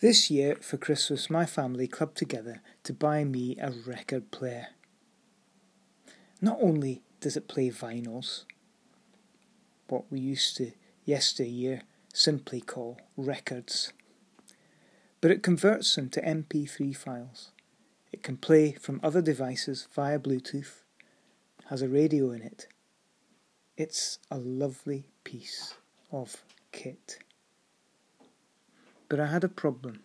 This year, for Christmas, my family clubbed together to buy me a record player. Not only does it play vinyls, what we used to yesteryear simply call records, but it converts them to MP3 files. It can play from other devices via Bluetooth, has a radio in it. It's a lovely piece of kit. But I had a problem.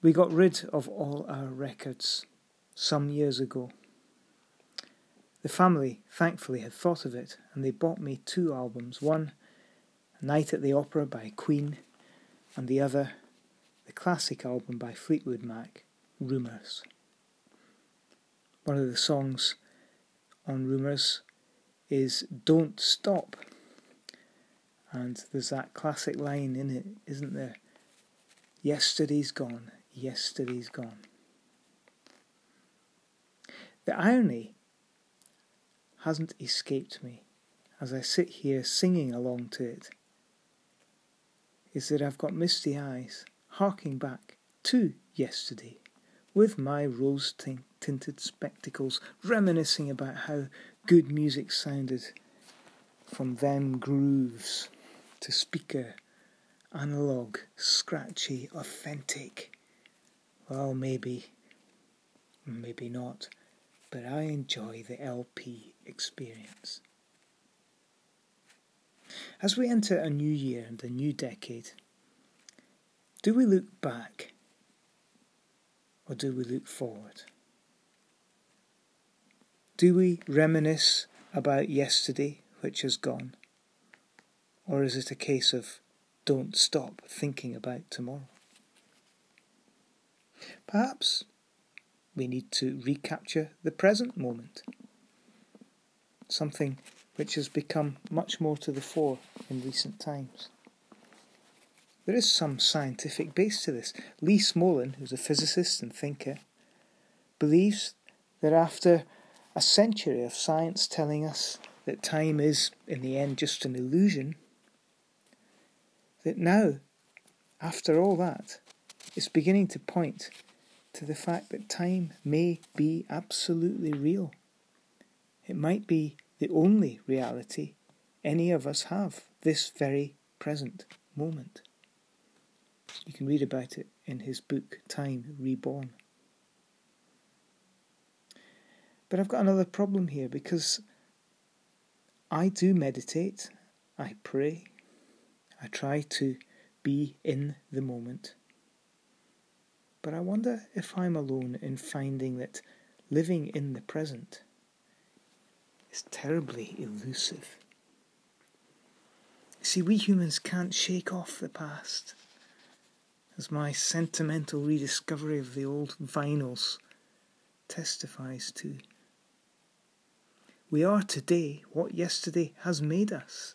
We got rid of all our records some years ago. The family, thankfully, had thought of it and they bought me two albums one, Night at the Opera by Queen, and the other, the classic album by Fleetwood Mac, Rumours. One of the songs on Rumours is Don't Stop. And there's that classic line in it, isn't there? Yesterday's gone, yesterday's gone. The irony hasn't escaped me as I sit here singing along to it is that I've got misty eyes, harking back to yesterday, with my rose tinted spectacles, reminiscing about how good music sounded from them grooves to speaker, analog, scratchy, authentic. Well, maybe, maybe not, but I enjoy the LP experience. As we enter a new year and a new decade, do we look back or do we look forward? Do we reminisce about yesterday, which has gone? Or is it a case of don't stop thinking about tomorrow? Perhaps we need to recapture the present moment, something which has become much more to the fore in recent times. There is some scientific base to this. Lee Smolin, who's a physicist and thinker, believes that after a century of science telling us that time is, in the end, just an illusion, that now, after all that, it's beginning to point to the fact that time may be absolutely real. It might be the only reality any of us have, this very present moment. You can read about it in his book Time Reborn. But I've got another problem here because I do meditate, I pray, I try to be in the moment. But I wonder if I'm alone in finding that living in the present is terribly elusive. See, we humans can't shake off the past, as my sentimental rediscovery of the old vinyls testifies to. We are today what yesterday has made us,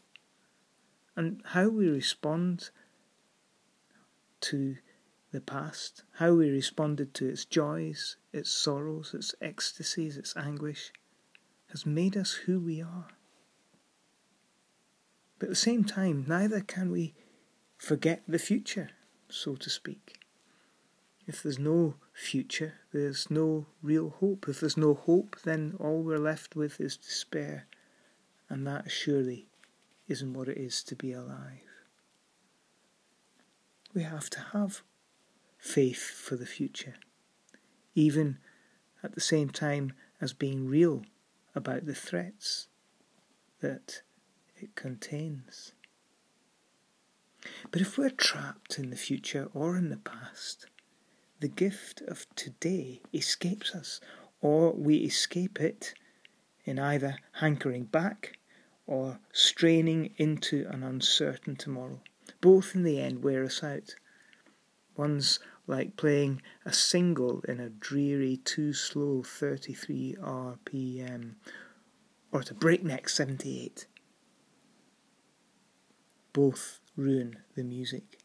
and how we respond to the past, how we responded to its joys, its sorrows, its ecstasies, its anguish, has made us who we are. But at the same time, neither can we forget the future, so to speak. If there's no future, there's no real hope. If there's no hope, then all we're left with is despair, and that surely isn't what it is to be alive. We have to have faith for the future, even at the same time as being real about the threats that it contains. But if we're trapped in the future or in the past, the gift of today escapes us, or we escape it in either hankering back or straining into an uncertain tomorrow. Both in the end wear us out. One's like playing a single in a dreary, too slow 33 RPM or a breakneck 78. Both ruin the music.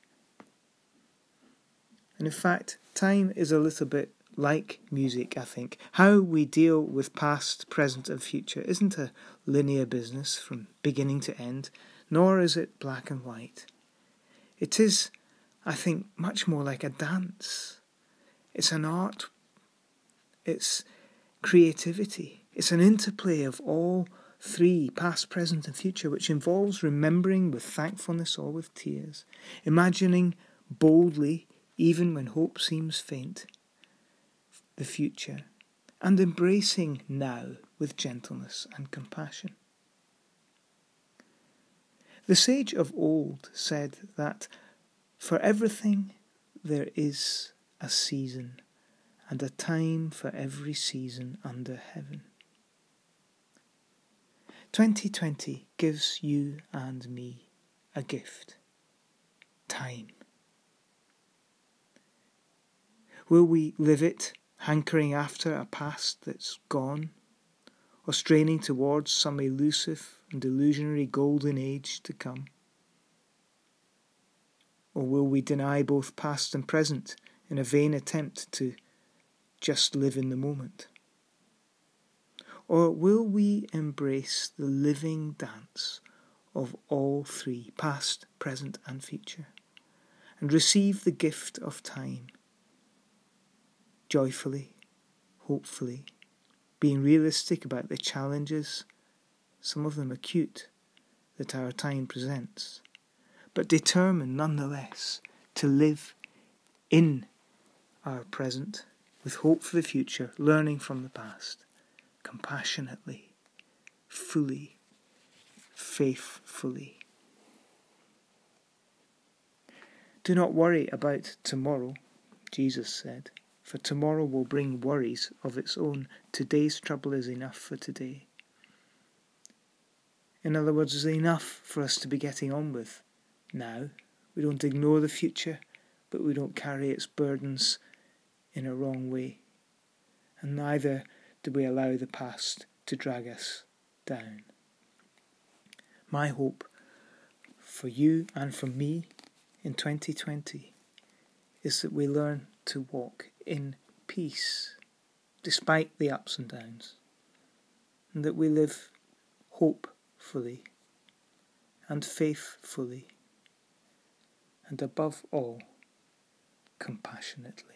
And in fact, time is a little bit like music, I think. How we deal with past, present, and future isn't a linear business from beginning to end, nor is it black and white. It is I think, much more like a dance. It's an art, it's creativity, it's an interplay of all three past, present, and future, which involves remembering with thankfulness or with tears, imagining boldly, even when hope seems faint, the future, and embracing now with gentleness and compassion. The sage of old said that for everything there is a season, and a time for every season under heaven. 2020 gives you and me a gift time. Will we live it, hankering after a past that's gone, or straining towards some elusive and illusionary golden age to come? Or will we deny both past and present in a vain attempt to just live in the moment? Or will we embrace the living dance of all three, past, present, and future, and receive the gift of time joyfully, hopefully, being realistic about the challenges, some of them acute, that our time presents, but determined nonetheless to live in our present with hope for the future, learning from the past, compassionately, fully, faithfully. Do not worry about tomorrow, Jesus said for tomorrow will bring worries of its own. Today's trouble is enough for today. In other words, is enough for us to be getting on with now. We don't ignore the future, but we don't carry its burdens in a wrong way. And neither do we allow the past to drag us down. My hope for you and for me in 2020 is that we learn to walk in peace despite the ups and downs, and that we live hopefully and faithfully, and above all, compassionately.